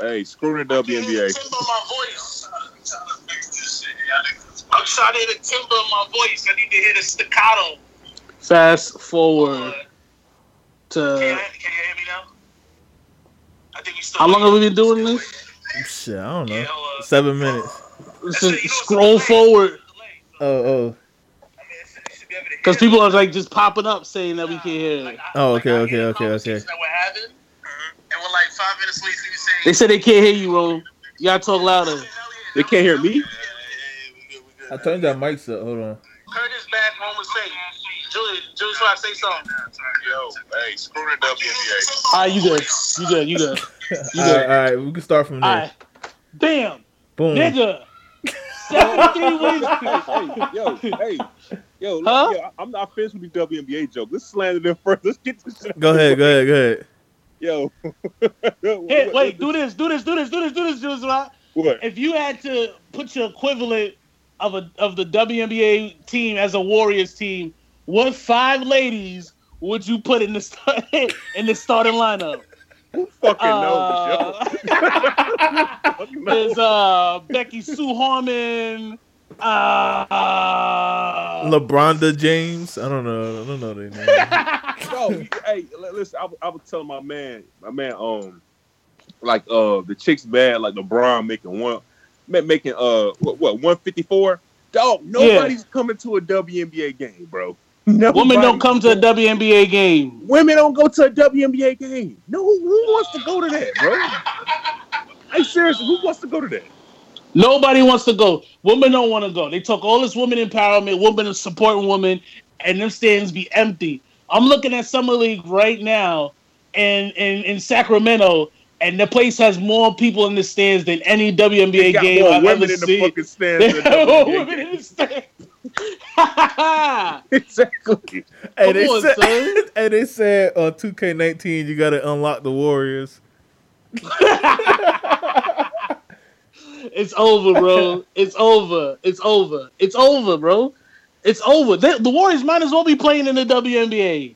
hey, screw the WNBA. Timber my voice. I'm trying to hit a timber in my voice. I need to hit a staccato. Fast forward Can, you, to can you hear me now? I think we still. how long have we been doing this? Shit, I don't know. Yeah, uh, Seven minutes. Just That's it, you know, scroll it's delay. forward It's a delay. Oh, oh. I mean, it's- you should be able to hear because people are like just popping up saying that we can't hear. Like. I- Oh, like, okay, I okay, okay, okay. That we're having, and we're like five minutes later. You saying, They said they can't hear you, bro. You gotta talk louder. They can't hear me? Yeah, yeah, yeah, we good, we good. I turned that mics up. Hold on. Curtis back home was saying, Julie, Julie, try to say something. Yo, hey, screw the WNBA. All right, you good? You good? You good? You All right, good? all right, we can start from there. All right. Bam, Boom. nigga. Seventy-three wins. hey, yo, hey, yo, Huh? yo, I'm not finished with the WNBA joke. Let's slander them first. Let's get this shit. Go ahead, go ahead, go ahead. Yo. Hey, wait, do this, do this, do this, do this, do this, do this. Right? What? If you had to put your equivalent of a of the WNBA team as a Warriors team, what five ladies would you put in the start, in the starting lineup? Who fucking knows, Uh, yo? Fucking knows. There's uh Becky Sue Harmon. Uh, LeBronda James. I don't know. I don't know their name. Yo, hey, listen, I, was- I was telling my man, my man, um, like uh, the chicks bad, like LeBron making one, making uh, what, what, one fifty four. Dog, nobody's coming to a WNBA game, bro. Nobody. Women don't come to a WNBA game. Women don't go to a WNBA game. No, who, who wants to go to that, bro? Hey, seriously, who wants to go to that? Nobody wants to go. Women don't want to go. They talk all this women empowerment, women supporting women, and them stands be empty. I'm looking at Summer League right now in, in, in Sacramento, and the place has more people in the stands than any They WNBA got game more I've women ever in the seen. fucking stands. They than have more WNBA women in the games. stands. exactly. hey, Come they on, said, son. hey, they said uh, on 2K19 you gotta unlock the Warriors. It's over, bro. It's over. It's over. It's over, bro. It's over. The, the Warriors might as well be playing in the WNBA.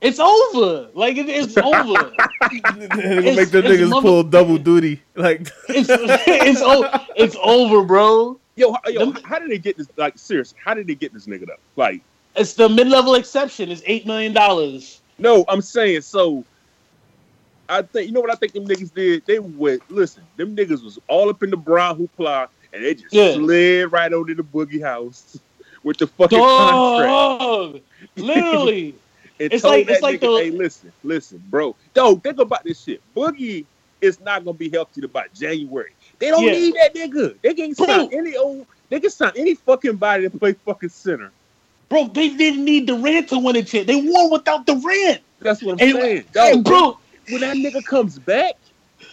It's over. Like it, it's over. They make the it's niggas mother- pull double duty. Like It's it's o- it's over, bro. Yo, yo, Them- how did they get this? Like, seriously, how did they get this nigga up? Like, It's the mid level exception. It's eight million dollars. no, I'm saying so. I think you know what I think them niggas did. They went listen. Them niggas was all up in the brown hoopla, and they just Yeah. slid right over to the boogie house with the fucking contract. Literally. And It's told like- that it's like nigga, the- hey, listen, listen, bro. Dog, think about this shit. Boogie is not gonna be healthy to by January. They don't Yeah. need that nigga. They can Bro. sign any old. They can sign any fucking body to play fucking center. Bro, they didn't need Durant to win a chip. They won without Durant. That's what I'm And, saying. and Dog, bro, when that nigga comes back,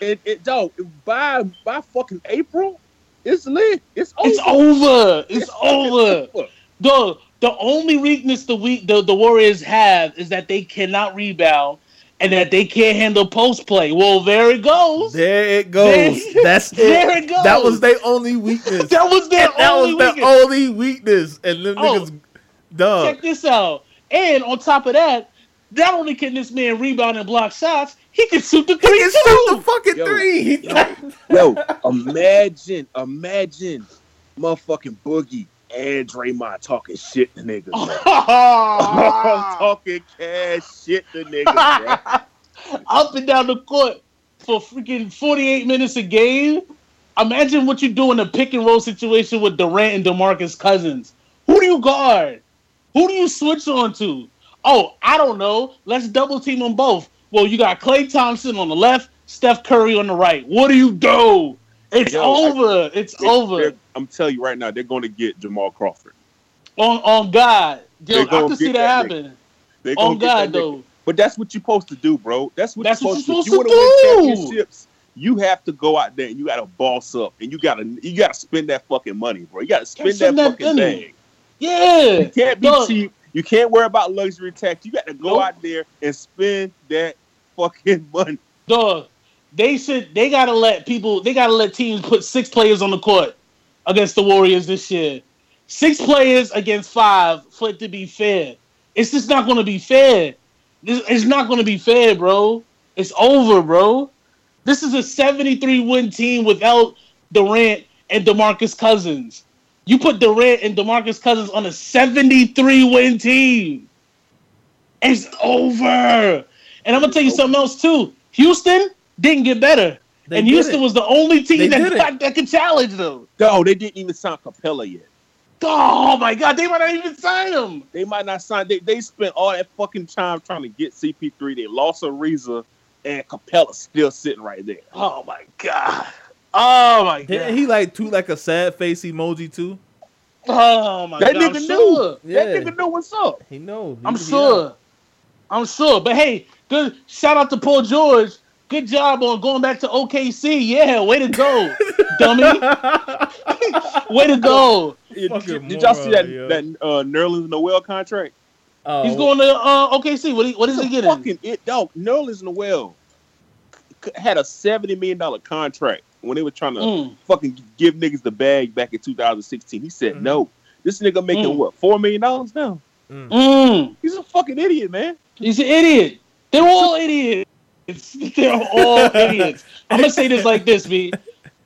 and it dog by by fucking April, it's lit. It's over. it's over. It's fucking over. The the only weakness the week the, the Warriors have is that they cannot rebound and that they can't handle post play. Well, there it goes. there it goes. There- That's it. there it goes. That was their only weakness. that was their that only was their weakness. only weakness. And them Oh. niggas dog. Check this out. And on top of that, not only can this man rebound and block shots, he can shoot the three. He three can too. shoot the fucking Yo, three. Yo, imagine, imagine, motherfucking Boogie and Draymond talking shit to niggas. bro. I'm talking cash shit to niggas, bro. Up and down the court for freaking 48 minutes a game. Imagine what you do in a pick and roll situation with Durant and DeMarcus Cousins. Who do you guard? Who do you switch on to? Oh, I don't know. Let's double team them both. Well, you got Klay Thompson on the left, Steph Curry on the right. What do you do? It's Yo, over. it's They- over. I'm telling you right now, they're going to get Jamal Crawford. On on God. Yo, I can see that that happen. On God though. But that's what you're supposed to do, bro. That's what That's you're what supposed, you're to do. You want to win championships. You have to go out there and you got to boss up, and you got to you got to spend that fucking money, bro. You got to spend that that fucking money. bag. Yeah. You can't be cheap. You can't worry about luxury tax. You got to go Nope. out there and spend that fucking money. Dog, they should. They gotta let people. They gotta let teams put six players on the court against the Warriors this year. Six players against five for it to be fair. It's just not going to be fair. This- It's not going to be fair, bro. It's over, bro. This is a 73 win team without Durant and DeMarcus Cousins. You put Durant and DeMarcus Cousins on a 73 win team. It's over. And I'm gonna tell you something else too. Houston didn't get better. They and Houston didn't. was the only team They that, got, that could challenge them. No, they didn't even sign Capela yet. Oh my god, they might not even sign him. They might not sign. They, they spent all that fucking time trying to get CP3. They lost Ariza, and Capela's still sitting right there. Oh my god. Oh my god. Didn't he like tweet like a sad face emoji too? oh my That god. I'm nigga sure. knew. Yeah. That nigga knew what's up. He knows. I'm sure. I'm sure. But hey, good shout out to Paul George. Good job on going back to OKC. Yeah, way to go, dummy. way to go. Did, Fucking did y'all see that moron, yo. that uh, Nerlens Noel contract? Oh, He's going to uh, OKC. What, he, what is he getting? Fucking it, dog. Nerlens Noel c- had a seventy million dollar contract when they were trying to Mm. fucking give niggas the bag back in 2016. He said Mhm. no. This nigga making Mm. what four million dollars now? Mm. He's a fucking idiot, man. He's an idiot. They're all idiots. They're all idiots. I'm gonna say this like this, B.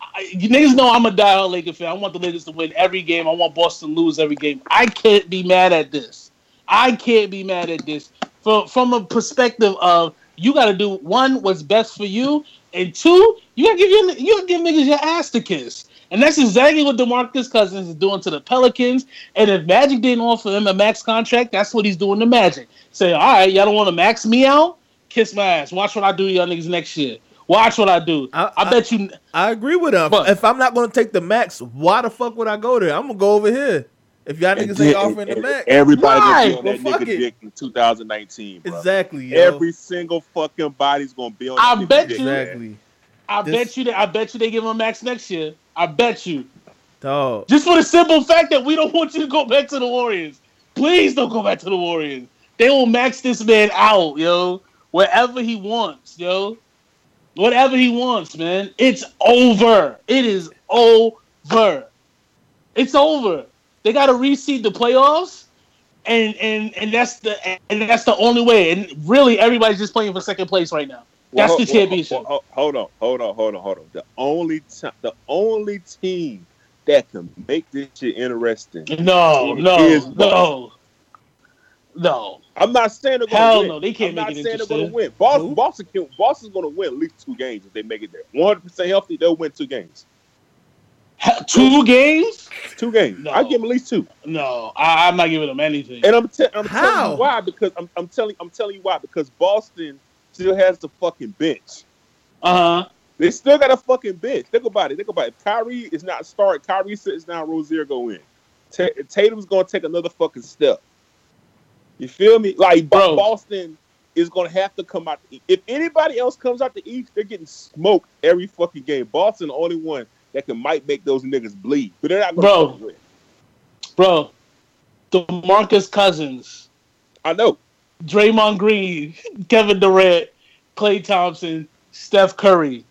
I- You niggas know I'm a diehard Lakers fan. I want the Lakers to win every game. I want Boston to lose every game. I can't be mad at this. I can't be mad at this. From from a perspective of you got to do one what's best for you, and two you gotta give your, you gotta give niggas your ass to kiss. And that's exactly what DeMarcus Cousins is doing to the Pelicans. And if Magic didn't offer him a max contract, that's what he's doing to Magic. Say, all right, y'all don't want to max me out? Kiss my ass. Watch what I do to y'all niggas next year. Watch what I do. I- I, I- bet you. I agree with him. But- if I'm not going to take the max, why the fuck would I go there? I'm gonna go over here. If y'all niggas ain't offering the max, Everybody Right. gonna be on that Well, fuck nigga it. dick in 2019, bro. exactly. Yo. Every single fucking body's gonna be on. I that nigga bet dick, you- man. exactly, I This- bet you that. I bet you they give him a max next year. I bet you. dog. Just for the simple fact that we don't want you to go back to the Warriors. Please don't go back to the Warriors. They will max this man out, yo. Wherever he wants, yo. Whatever he wants, man. It's over. It is over. It's over. They gotta reseed the playoffs. And and and that's the and that's the only way. And really everybody's just playing for second place right now. That's Well, the championship. ho- Hold on, hold on, hold on, hold on. The only time, the only team that can make this shit interesting. No, no, is no. No. I'm not saying they're gonna Hell win. no, they can't I'm make not it saying they're gonna interesting. win. Boston? Boston, can, Boston's gonna win at least two games if they make it there. 100 percent healthy, they'll win two games. Ha- Two games? Two games. No. I give them at least two. No, I, I'm not giving them anything. And I'm, te- I'm telling you why because I'm, I'm telling I'm telling you why because Boston still has the fucking bench. Uh huh. They still got a fucking bench. Think about it. Think about it. If Kyrie is not starting, Kyrie sits down, Rozier go in. Ta Tatum's gonna take another fucking step. You feel me? Like Bro. Boston is gonna have to come out. If anybody else comes out the East, they're getting smoked every fucking game. Boston the only one that can might make those niggas bleed, but they're not gonna Bro. Bro, DeMarcus Cousins, I know. Draymond Green, Kevin Durant, Klay Thompson, Steph Curry.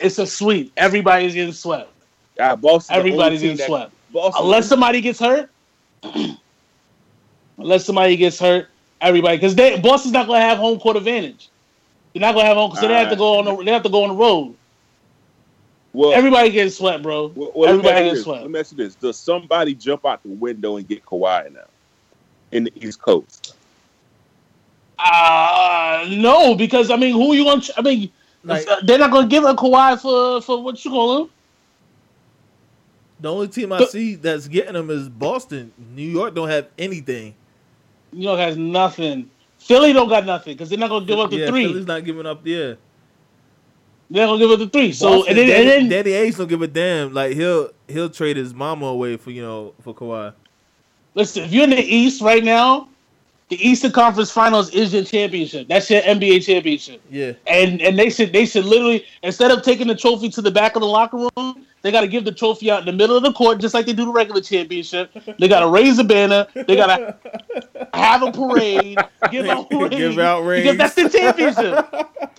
It's a sweep. Everybody's getting swept. Ah, Boston. Everybody's getting swept. Boston, Unless somebody gets hurt. Unless somebody gets hurt, everybody because they Boston's not gonna have home court advantage. They're not gonna have home because they have to go on the they have to go on the road. Well, Everybody getting swept, bro. Well, well, Everybody ask you gets this. swept. let me ask you this: Does somebody jump out the window and get Kawhi now in the East Coast? Uh no, because I mean, who you gonna? I mean, Like they're not gonna give a Kawhi for for what you call him. the only team I The- see that's getting them is Boston. New York don't have anything. New York has nothing. Philly don't got nothing because they're not gonna give up the yeah, three. Philly's not giving up. Yeah, They're not gonna give up the three. So Boston, and then, Danny, and then Danny Ainge don't give a damn. Like he'll he'll trade his mama away for you know for Kawhi. listen, if you're in the East right now, the Eastern Conference Finals is your championship. That's your NBA championship. Yeah, And and they should they should literally instead of taking the trophy to the back of the locker room, they got to give the trophy out in the middle of the court, just like they do the regular championship. They got to raise the banner. They got to have a parade, give out rings, Give out because that's the championship.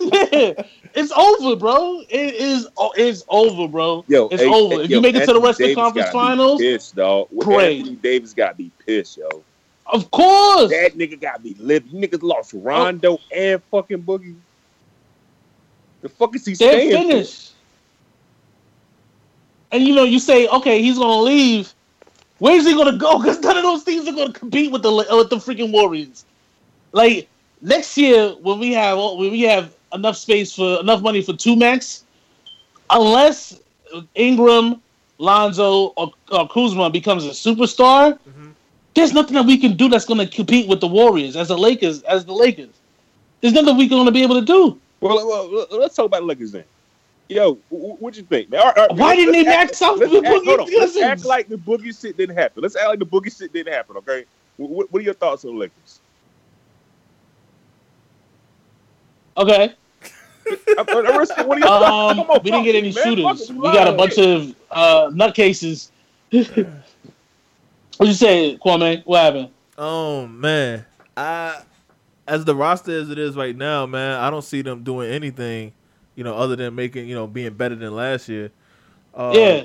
yeah, it's over, bro. It is. oh, It's over, bro. Yo, it's hey, over. hey, if yo, you make it to the Anthony Western Davis Conference Finals, pissed, dog. Parade. Anthony Davis got to be pissed, yo. of course. That nigga got to be living. Niggas lost Rondo and fucking Boogie. The fuck is he They're staying? for? finished. And you know, you say, okay, he's gonna leave. Where's he gonna go? Because none of those teams are gonna compete with the with the freaking Warriors. Like next year, when we have when we have enough space for enough money for two max, unless Ingram, Lonzo, or, or Kuzma becomes a superstar, Mhm. there's nothing that we can do that's gonna compete with the Warriors as the Lakers as the Lakers. There's nothing we're gonna be able to do. Well, well, let's talk about the Lakers then. Yo, wh- wh- what you think, man? All right, all right, Why let's- didn't they let's max out let's the act- hold Boogie on. Let's act like the boogie shit didn't happen. Let's act like the boogie shit didn't happen. Okay, what, what are your thoughts on the Lakers? Okay. I'm- I'm interested. What are? Um, on, we didn't get any talk to me, man. shooters. We got a bunch of uh, nutcases. what you say, Kwame? What happened? Oh man, I as the roster as it is right now, man, I don't see them doing anything, you know, other than making, you know, being better than last year. Uh, yeah,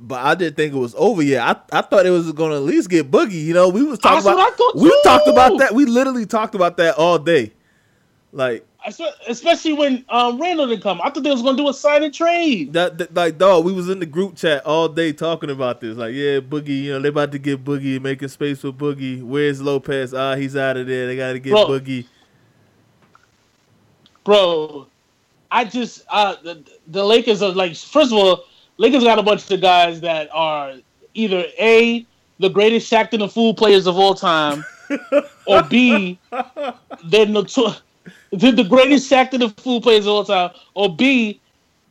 but I didn't think it was over yet. I I thought it was going to at least get boogie. You know, we was talking that's about we too. talked about that. We literally talked about that all day. Like Especially when um, Randall didn't come. I thought they was gonna do a sign and trade. that, that, like dog, we was in the group chat all day talking about this. Like, yeah, Boogie, you know, they about to get Boogie, making space for Boogie. Where's Lopez? Ah, he's out of there. They got to get Bro. Boogie. Bro, I just uh the, the Lakers are like first of all, Lakers got a bunch of guys that are either A, the greatest Shaqtin' a Fool players of all time, or B, they're notor- they're the greatest Shaqtin' a Fool players of all time, or B,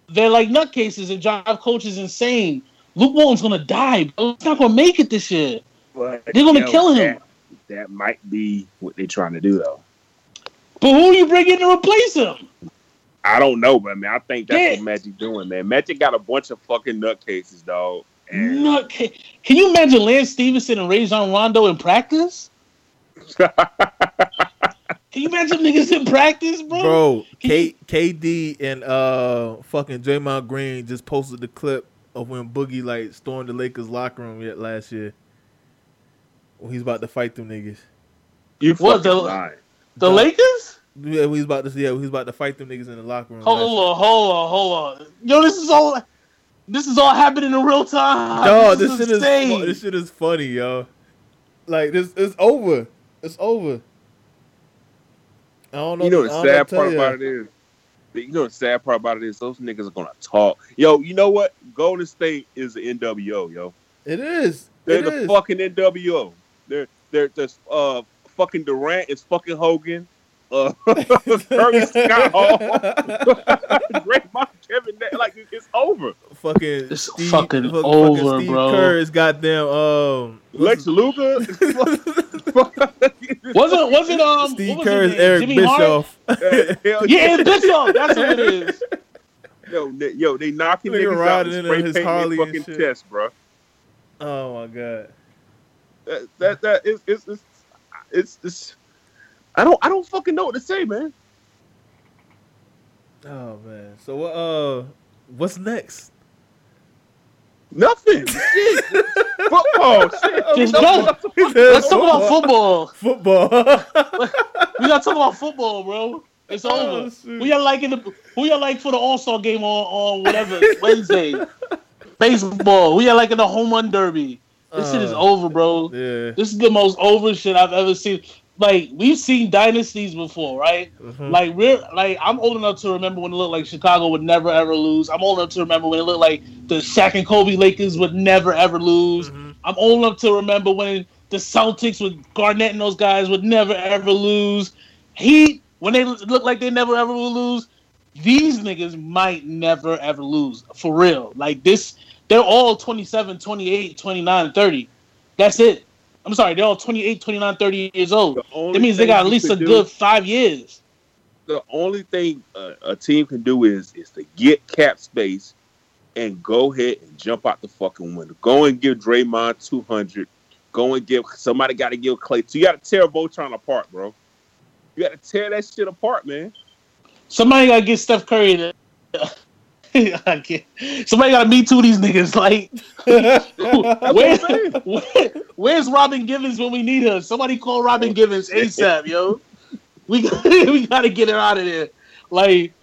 they're like nutcases and drive coaches insane. Luke Walton's gonna die, bro. He's not gonna make it this year. But, They're gonna yo, kill him. That, that might be what they're trying to do, though. But who are you bring in to replace him? I don't know, but man, I think that's Yeah. what Magic doing, man. Magic got a bunch of fucking nutcases, dog. And Nut- can, can you imagine Lance Stephenson and Rajon Rondo in practice? Can you imagine niggas in practice, bro? Bro, Can K, KD and uh fucking Draymond Green just posted the clip of when Boogie like stormed the Lakers locker room yet last year. When he's about to fight them niggas. you What, the- lying. The Nah. Lakers? Yeah, he's about to yeah, he's about to fight them niggas in the locker room. Hold last on, hold on, hold on. Yo, this is all. This is all happening in real time. Dog, this, shit is insane. fu- this shit is funny, yo. Like this, it's over. It's over. I don't know. You know I the don't know sad part tell about it is, you know the sad part about it is those niggas are gonna talk. Yo, you know what? Golden State is the NWO, yo. It is. They're It the is. fucking NWO. They're they're just uh fucking Durant is fucking Hogan. Uh, Curry Scott Hall, Draymond, Kevin, Na- like it's over. fucking It's Steve, fucking fucking over, Steve bro. Kerr is goddamn um Lex Luger, Wasn't wasn't um Steve what was Kerr his is name? Eric Jimmy Bischoff. Hell Yeah, it's Bischoff. That's what it is. Yo, they, yo, they knocking Nigga niggas out and spray his painting Harley their and fucking shit. chest, bro. Oh my god. That that, that is it's, it's it's it's I don't I don't fucking know what to say, man. Oh man. So what? Uh, what's next? Nothing. Shit. Football. Shit. Just Nothing go. else to Let's talk about football. Football. We gotta talk about football, bro. It's Oh, over. shoot. Who y'all like in the who y'all like for the All Star game on, on whatever Wednesday? Baseball. Who y'all like in the home run derby? This shit is Uh, over, bro. Yeah. This is the most over shit I've ever seen. Like we've seen dynasties before, right? Mhm. Like we're like I'm old enough to remember when it looked like Chicago would never ever lose. I'm old enough to remember when it looked like the Shaq and Kobe Lakers would never ever lose. Mhm. I'm old enough to remember when the Celtics with Garnett and those guys would never ever lose. Heat when they look like they never ever will lose. These niggas might never ever lose for real. Like this, they're all 27, 28, 29, 30. That's it. I'm sorry, they're all 28, 29, 30 years old. That means they got at least a do- good five years. The only thing uh, a team can do is is to get cap space and go ahead and jump out the fucking window. Go and give Draymond 200. Go and give somebody got to give Klay. So you got to tear Voltron apart, bro. You got to tear that shit apart, man. Somebody gotta get Steph Curry to. I can't. Somebody gotta me too these niggas. Like, where, where- where's Robin Givens when we need her? Somebody call Robin Givens ASAP, yo. We got, we gotta get her out of there. Like,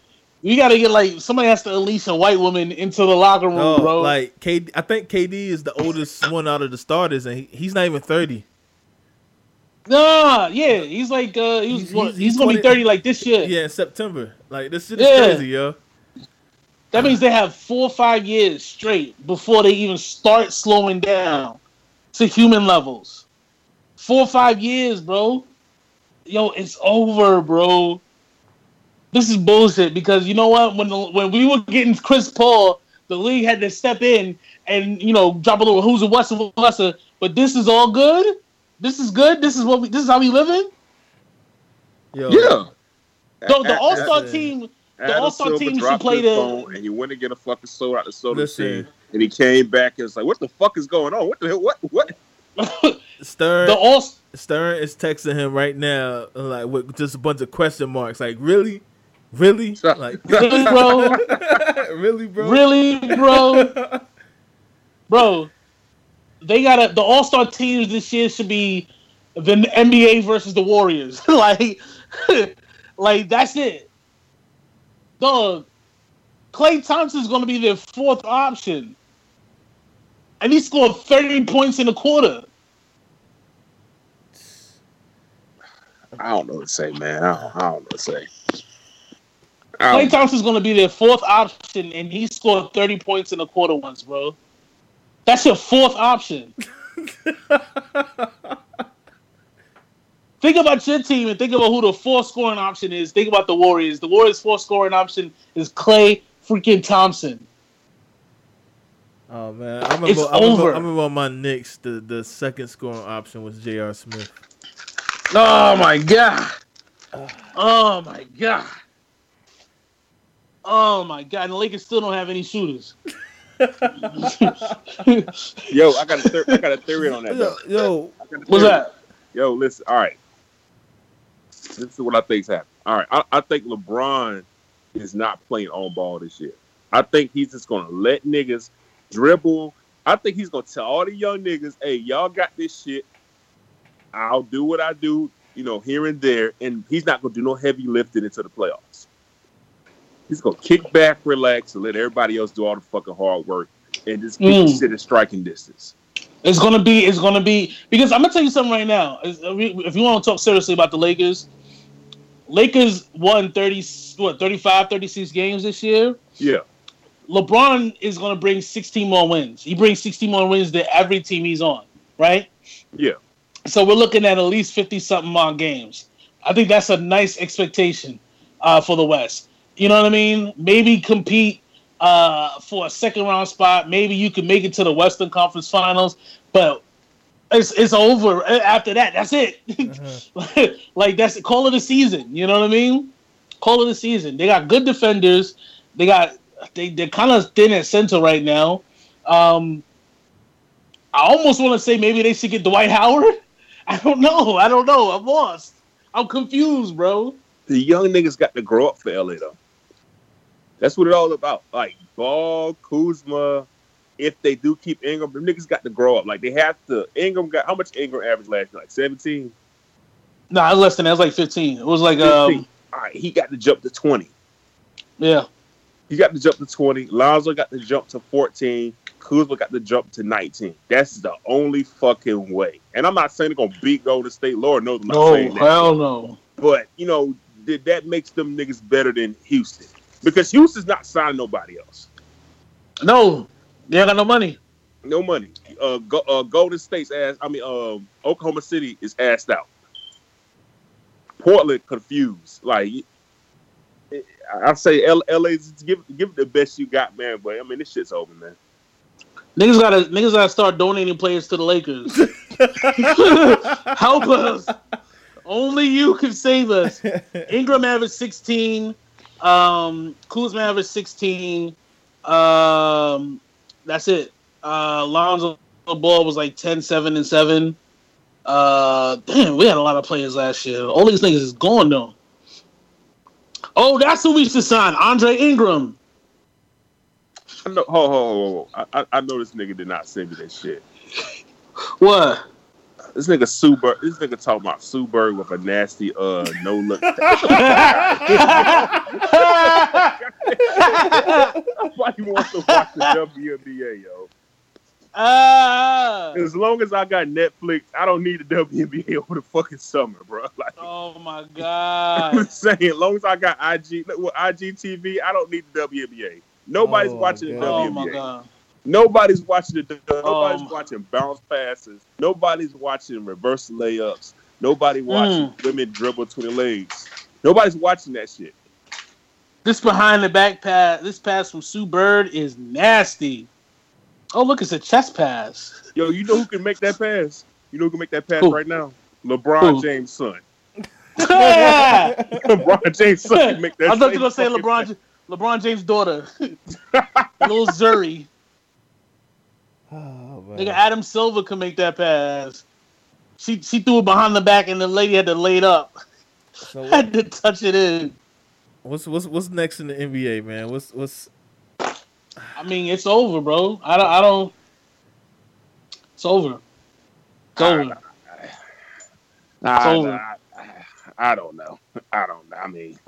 We gotta get like somebody has to unleash a white woman into the locker room, No, bro. like KD, I think KD is the oldest one out of the starters, and he, he's not even thirty. nah, yeah, he's like uh, he's He's- he's, he's- he's gonna be thirty like this year. Yeah, in September. Like this shit is Yeah. crazy, yo. That means they have four or five years straight before they even start slowing down to human levels. Four or five years, bro. Yo, it's over, bro. This is bullshit because you know what? When the, when we were getting Chris Paul, the league had to step in and you know drop a little who's a what's a what's a. But this is all good. This is good. This is what we. This is how we living. Yo, Yeah. The, the All Star that's- team. Adam All-Star Silver team should play the- phone and he went to get a fucking soda out the soda Listen. machine, and he came back and was like, "What the fuck is going on? What the hell? What? What?" Stern the All Stern is texting him right now, like with just a bunch of question marks. Like, really, really, like, really, bro. really, bro. Really, bro. Bro, they got to the All Star teams this year should be the NBA versus the Warriors. like, like that's it. Dog, Klay Thompson's going to be their fourth option, and he scored thirty points in a quarter. I don't know what to say, man. I don't, I don't know what to say. Klay I don't- Thompson's going to be their fourth option, and he scored thirty points in a quarter once, bro. That's your fourth option. Think about your team and think about who the fourth scoring option is. Think about the Warriors. The Warriors' fourth scoring option is Klay freaking Thompson. Oh man, I remember, It's I remember, over. I remember on my Knicks, the, the second scoring option was J.R. Smith. Oh my god. Oh my god. Oh my god. And the Lakers still don't have any shooters. Yo, I got a thir- I got a theory on that. Yo, Though. yo, I got What's that? Yo, listen. All right, this is what I think's happening. All right, I, I think LeBron is not playing on ball this year. I think he's just gonna let niggas dribble. I think he's gonna tell all the young niggas, "Hey, y'all got this shit. I'll do what I do, you know, here and there." And he's not gonna do no heavy lifting into the playoffs. He's gonna kick back, relax, and let everybody else do all the fucking hard work, and just keep Mm. shit in striking distance. It's gonna be. It's gonna be because I'm gonna tell you something right now. If you want to talk seriously about the Lakers, Lakers won 30, what 35, 36 games this year. Yeah, LeBron is gonna bring 16 more wins. He brings 16 more wins to every team he's on, right? yeah. So we're looking at at least 50 something more games. I think that's a nice expectation uh, for the West. You know what I mean? Maybe compete uh, for a second round spot. Maybe you can make it to the Western Conference Finals, but it's it's over after that. That's it. like that's the call of the season. You know what I mean? Call of the season. They got good defenders. They got they they're kind of thin at center right now. Um, I almost want to say maybe they should get Dwight Howard. I don't know. I don't know. I'm lost. I'm confused, bro. the young niggas got to grow up for LA though. That's what it all about. Like Ball, Kuzma. If they do keep Ingram, the niggas got to grow up. Like they have to. Ingram got how much Ingram averaged last year? Like 17? Nah, it was less than that. It was like 15. It was like 15. um, All right, he got to jump to 20. yeah. He got to jump to 20. Lonzo got to jump to 14. Kuzma got to jump to 19. That's the only fucking way. And I'm not saying they're gonna beat Golden State. Lord knows I'm not No, saying that. hell no. But you know, th- that makes them niggas better than Houston. Because Houston's not signing nobody else. No, they ain't got no money. No money. Uh, go, uh, Golden State's ass. I mean, um, Oklahoma City is assed out. Portland confused. Like, I- I say, L- LA, just give give it the best you got, man. But I mean, this shit's over, man. Niggas gotta niggas gotta start donating players to the Lakers. Help us. Only you can save us. Ingram averaged 16. Um, Kuzma averaged 16. Um, that's it. Uh, Lonzo Ball was like 10, 7, and 7. Uh, damn, we had a lot of players last year. All these niggas is gone though. Oh, that's who we should sign. Andre Ingram. I know. Ho, ho, ho, ho. I, I, I know this nigga did not send me that shit. What? This nigga Sue Bird, this nigga talking about Sue Bird with a nasty uh no look. Nobody wants to watch the WNBA, yo. Ah. As long as I got Netflix, I don't need the WNBA over the fucking summer, bro. Like oh my god! I'm god. saying, as long as I got IG, look, with IGTV, I don't need the WNBA. Nobody's Oh, watching the God. Oh my god. Nobody's watching the. Nobody's Um, watching bounce passes. Nobody's watching reverse layups. Nobody watching women dribble to the legs. Nobody's watching that shit. This behind the back pass, this pass from Sue Bird is nasty. Oh look, it's a chest pass. Yo, you know who can make that pass? You know who can make that pass Who? right now? LeBron Who? James' son. LeBron James' son can make that. thought you were gonna say LeBron, pass. LeBron James' daughter, little Zhuri. Oh, man. Nigga, Adam Silver could make that pass. She she threw it behind the back, and the lady had to lay it up. So Had to touch it in. what's what's what's next in the NBA, man? What's what's I mean, it's over, bro. I don't. I don't. It's over. It's over. Nah, over. nah, I, I don't know. I don't know. I mean,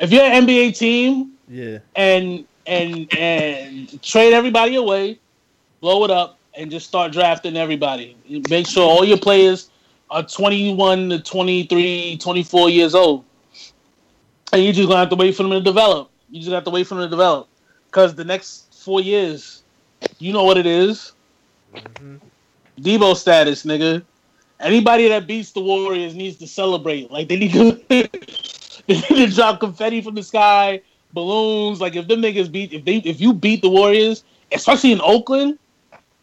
If you're an NBA team yeah? and and and trade everybody away, blow it up, and just start drafting everybody. Make sure all your players are 21 to 23, 24 years old. And you just gonna have to wait for them to develop. You just have to wait for them to develop. Because the next four years, you know what it is. Mhm. Debo status, nigga. Anybody that beats the Warriors needs to celebrate. Like they need to, they need to drop confetti from the sky, balloons. Like if them niggas beat, if they, if you beat the Warriors, especially in Oakland,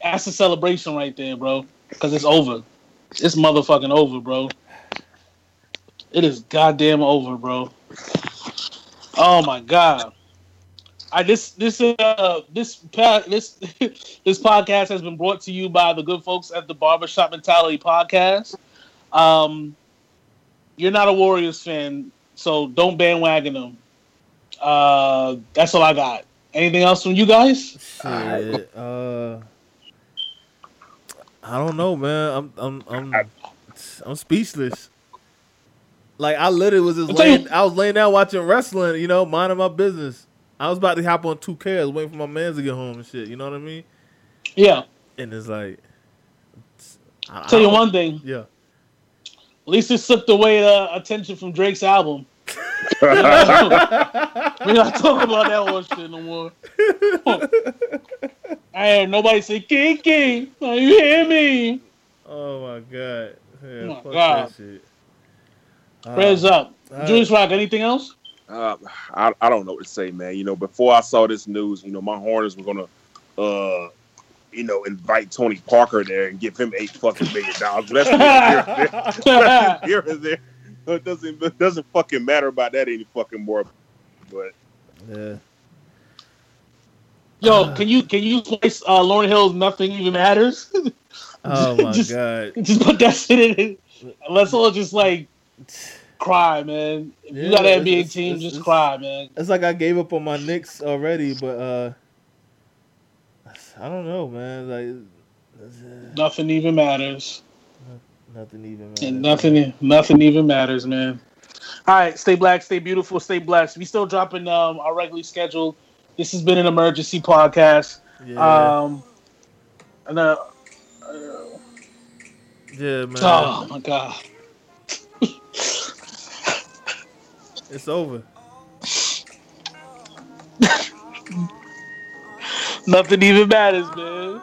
that's a celebration right there, bro. Because it's over. It's motherfucking over, bro. It is goddamn over, bro. Oh my god. I this this uh this this this podcast has been brought to you by the good folks at the Barbershop Mentality Podcast. Um, you're not a Warriors fan, so don't bandwagon them. Uh, that's all I got. Anything else from you guys? Shit. Uh, I don't know, man. I'm I'm I'm I'm speechless. Like I literally was just I'll tell you- laying. I was laying down watching wrestling. You know, minding my business. I was about to hop on 2K. I was waiting for my man to get home and shit. You know what I mean? Yeah. And it's like, I, I Tell you one thing. Yeah. At least it slipped away the attention from Drake's album. We're not talking about that one shit no more. I heard nobody say Kiki. Are you hear me? Oh my god. Yeah, Oh my fuck God. that shit. Uh, up. uh, Julius Rock, anything else? uh, I, I don't know what to say, man. You know, before I saw this news, you know, my Hornets were gonna, uh, you know, invite Tony Parker there and give him eight fucking million dollars. But that's neither here nor there. That's here or there. It doesn't it doesn't fucking matter about that any fucking more. But Yeah. Yo, can you can you slice uh, Lauryn Hill's "Nothing Even Matters"? Oh my Just- god. just put that shit in. it. Let's all just like cry, man. If you got an NBA it's- team, it's- just it's- cry, man. It's like I gave up on my Knicks already, but uh I don't know, man. Like uh, Nothing even matters. nothing even matters. And nothing, nothing even matters, man. All right, stay black, stay beautiful, stay blessed. We still dropping um, our regularly scheduled. This has been an emergency podcast. Yeah, Um, and uh, yeah, man. oh my god, It's over. nothing even matters, man.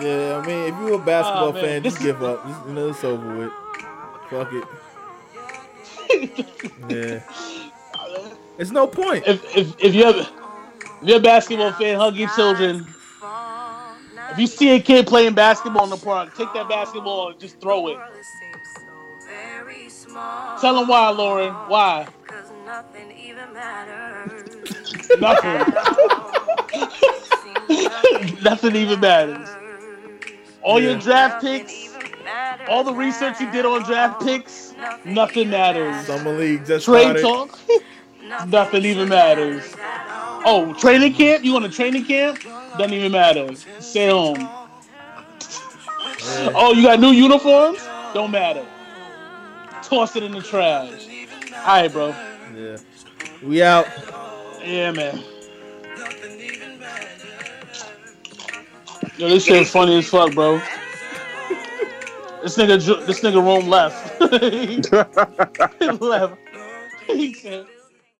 Yeah, I mean, if you're a basketball Oh, fan, just give up. Just, you know, it's over with. Fuck it. Yeah. It's no point. If if if you're if you're a basketball fan, hug your children. If you see a kid playing basketball in the park, take that basketball and just throw it. Tell them why, Lauryn. Why? Cause nothing even matters. Nothing. Nothing even matters. All your draft picks, all the research you did on draft picks, nothing matters. Summer League just Trade started. talk, nothing even matters. Oh, training camp? You want a training camp? Doesn't even matter. Stay home. Oh, you got new uniforms? Don't matter. Toss it in the trash. All right, bro. Yeah. We out. Yeah, man. Yo, this shit funny as fuck, bro. This nigga, ju- this nigga Rome left. he left. He said,